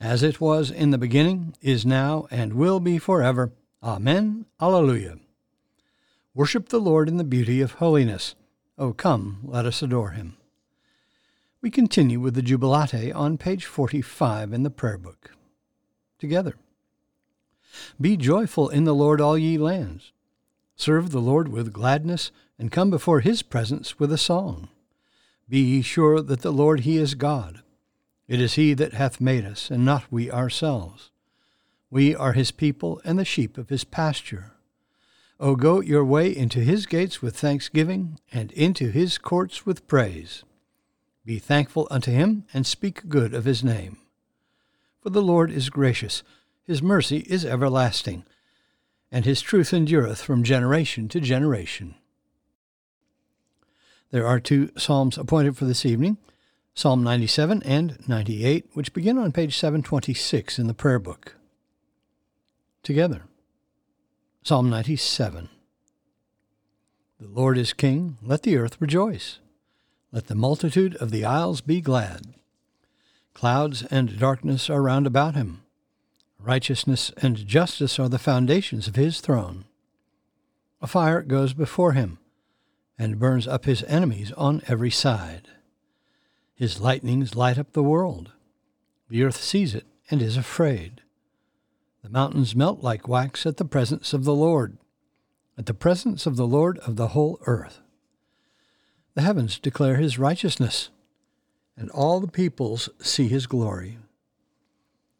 as it was in the beginning, is now, and will be forever. Amen. Alleluia. Worship the Lord in the beauty of holiness. O come, let us adore him. We continue with the Jubilate on page 45 in the Prayer Book together. Be joyful in the Lord, all ye lands. Serve the Lord with gladness, and come before his presence with a song. Be ye sure that the Lord he is God. It is he that hath made us, and not we ourselves. We are his people, and the sheep of his pasture. O go your way into his gates with thanksgiving, and into his courts with praise. Be thankful unto him, and speak good of his name. For the Lord is gracious, his mercy is everlasting, and his truth endureth from generation to generation. There are two psalms appointed for this evening Psalm 97 and 98, which begin on page 726 in the prayer book. Together. Psalm 97. The Lord is King, let the earth rejoice. Let the multitude of the isles be glad. Clouds and darkness are round about him. Righteousness and justice are the foundations of his throne. A fire goes before him, and burns up his enemies on every side. His lightnings light up the world. The earth sees it and is afraid. The mountains melt like wax at the presence of the Lord, at the presence of the Lord of the whole earth. The heavens declare his righteousness and all the peoples see his glory.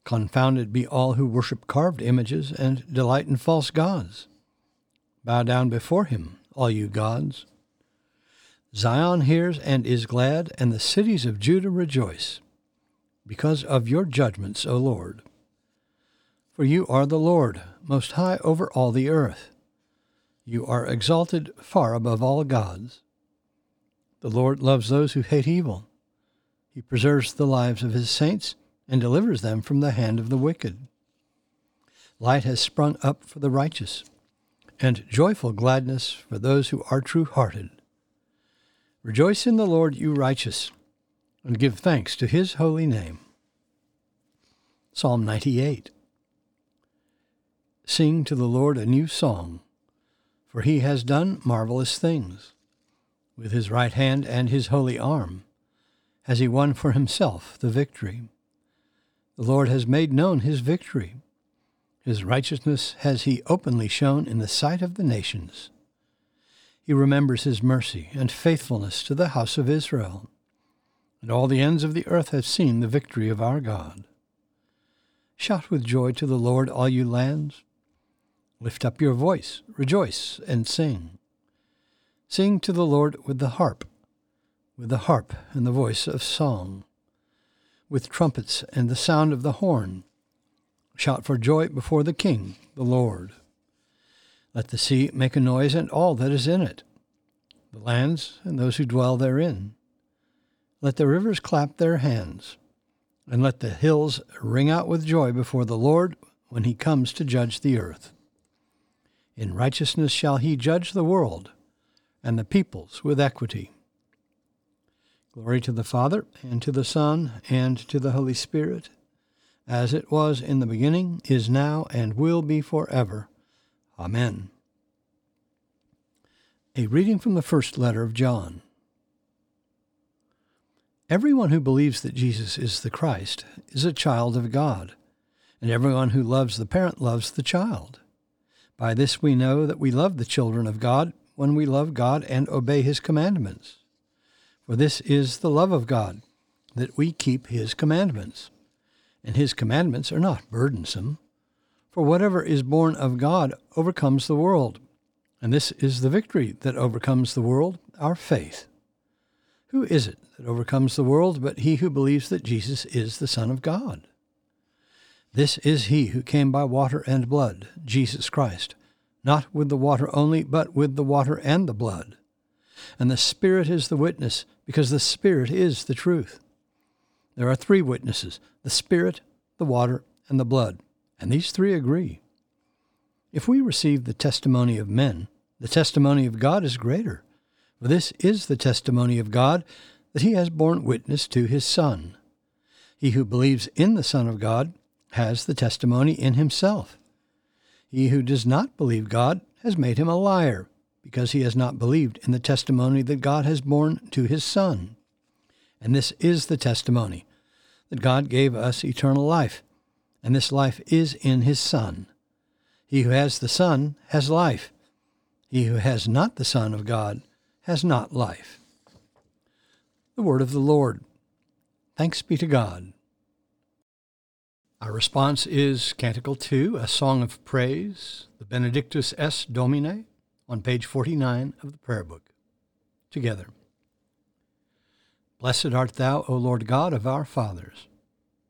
Confounded be all who worship carved images and delight in false gods. Bow down before him, all you gods. Zion hears and is glad, and the cities of Judah rejoice, because of your judgments, O Lord. For you are the Lord, most high over all the earth. You are exalted far above all gods. The Lord loves those who hate evil he preserves the lives of his saints and delivers them from the hand of the wicked. Light has sprung up for the righteous, and joyful gladness for those who are true hearted. Rejoice in the Lord, you righteous, and give thanks to his holy name. Psalm 98 Sing to the Lord a new song, for he has done marvelous things. With his right hand and his holy arm, has he won for himself the victory. The Lord has made known his victory. His righteousness has he openly shown in the sight of the nations. He remembers his mercy and faithfulness to the house of Israel. And all the ends of the earth have seen the victory of our God. Shout with joy to the Lord, all you lands. Lift up your voice, rejoice, and sing. Sing to the Lord with the harp with the harp and the voice of song, with trumpets and the sound of the horn. Shout for joy before the King, the Lord. Let the sea make a noise and all that is in it, the lands and those who dwell therein. Let the rivers clap their hands, and let the hills ring out with joy before the Lord when he comes to judge the earth. In righteousness shall he judge the world, and the peoples with equity. Glory to the Father, and to the Son, and to the Holy Spirit, as it was in the beginning, is now, and will be forever. Amen. A reading from the first letter of John. Everyone who believes that Jesus is the Christ is a child of God, and everyone who loves the parent loves the child. By this we know that we love the children of God when we love God and obey his commandments. For this is the love of God, that we keep his commandments. And his commandments are not burdensome. For whatever is born of God overcomes the world. And this is the victory that overcomes the world, our faith. Who is it that overcomes the world but he who believes that Jesus is the Son of God? This is he who came by water and blood, Jesus Christ, not with the water only, but with the water and the blood. And the Spirit is the witness, because the Spirit is the truth. There are three witnesses the Spirit, the water, and the blood, and these three agree. If we receive the testimony of men, the testimony of God is greater. For this is the testimony of God, that he has borne witness to his Son. He who believes in the Son of God has the testimony in himself. He who does not believe God has made him a liar, because he has not believed in the testimony that God has borne to his Son. And this is the testimony that God gave us eternal life, and this life is in his Son. He who has the Son has life. He who has not the Son of God has not life. The Word of the Lord. Thanks be to God. Our response is Canticle 2, a song of praise, the Benedictus es Domine, on page 49 of the prayer book. Together. Blessed art thou, O Lord God of our fathers,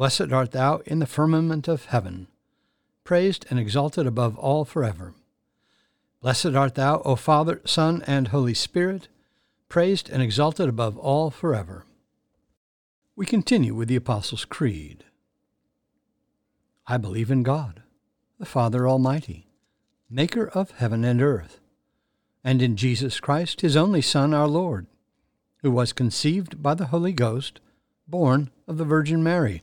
Blessed art thou in the firmament of heaven, praised and exalted above all forever. Blessed art thou, O Father, Son, and Holy Spirit, praised and exalted above all forever. We continue with the Apostles' Creed. I believe in God, the Father Almighty, maker of heaven and earth, and in Jesus Christ, his only Son, our Lord, who was conceived by the Holy Ghost, born of the Virgin Mary,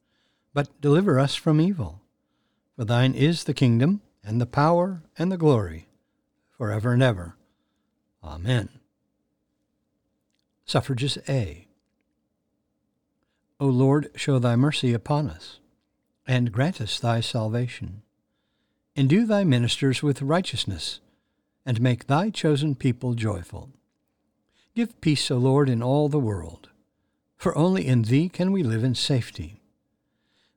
but deliver us from evil. For thine is the kingdom, and the power, and the glory, for ever and ever. Amen. Suffrages A. O Lord, show thy mercy upon us, and grant us thy salvation. Endue thy ministers with righteousness, and make thy chosen people joyful. Give peace, O Lord, in all the world, for only in thee can we live in safety.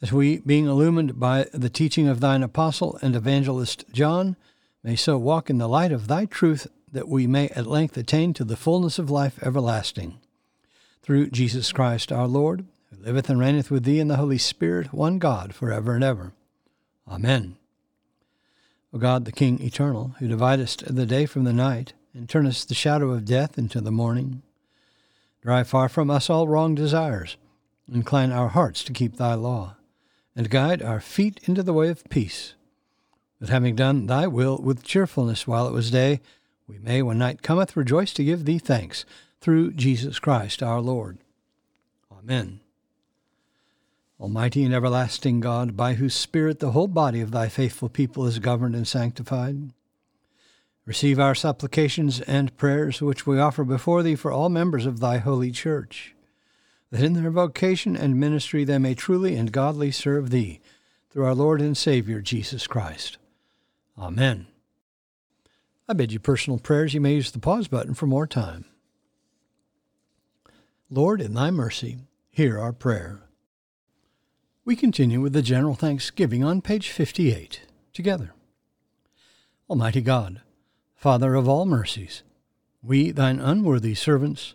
that we, being illumined by the teaching of thine apostle and evangelist John, may so walk in the light of thy truth that we may at length attain to the fullness of life everlasting. Through Jesus Christ our Lord, who liveth and reigneth with thee in the Holy Spirit, one God, for ever and ever. Amen. O God, the King eternal, who dividest the day from the night, and turnest the shadow of death into the morning, drive far from us all wrong desires, incline our hearts to keep thy law, and guide our feet into the way of peace. That having done thy will with cheerfulness while it was day, we may, when night cometh, rejoice to give thee thanks through Jesus Christ our Lord. Amen. Almighty and everlasting God, by whose Spirit the whole body of thy faithful people is governed and sanctified, receive our supplications and prayers which we offer before thee for all members of thy holy church, that in their vocation and ministry they may truly and godly serve thee, through our Lord and Savior Jesus Christ. Amen. I bid you personal prayers. You may use the pause button for more time. Lord, in thy mercy, hear our prayer. We continue with the general thanksgiving on page 58 together. Almighty God, Father of all mercies, we, thine unworthy servants,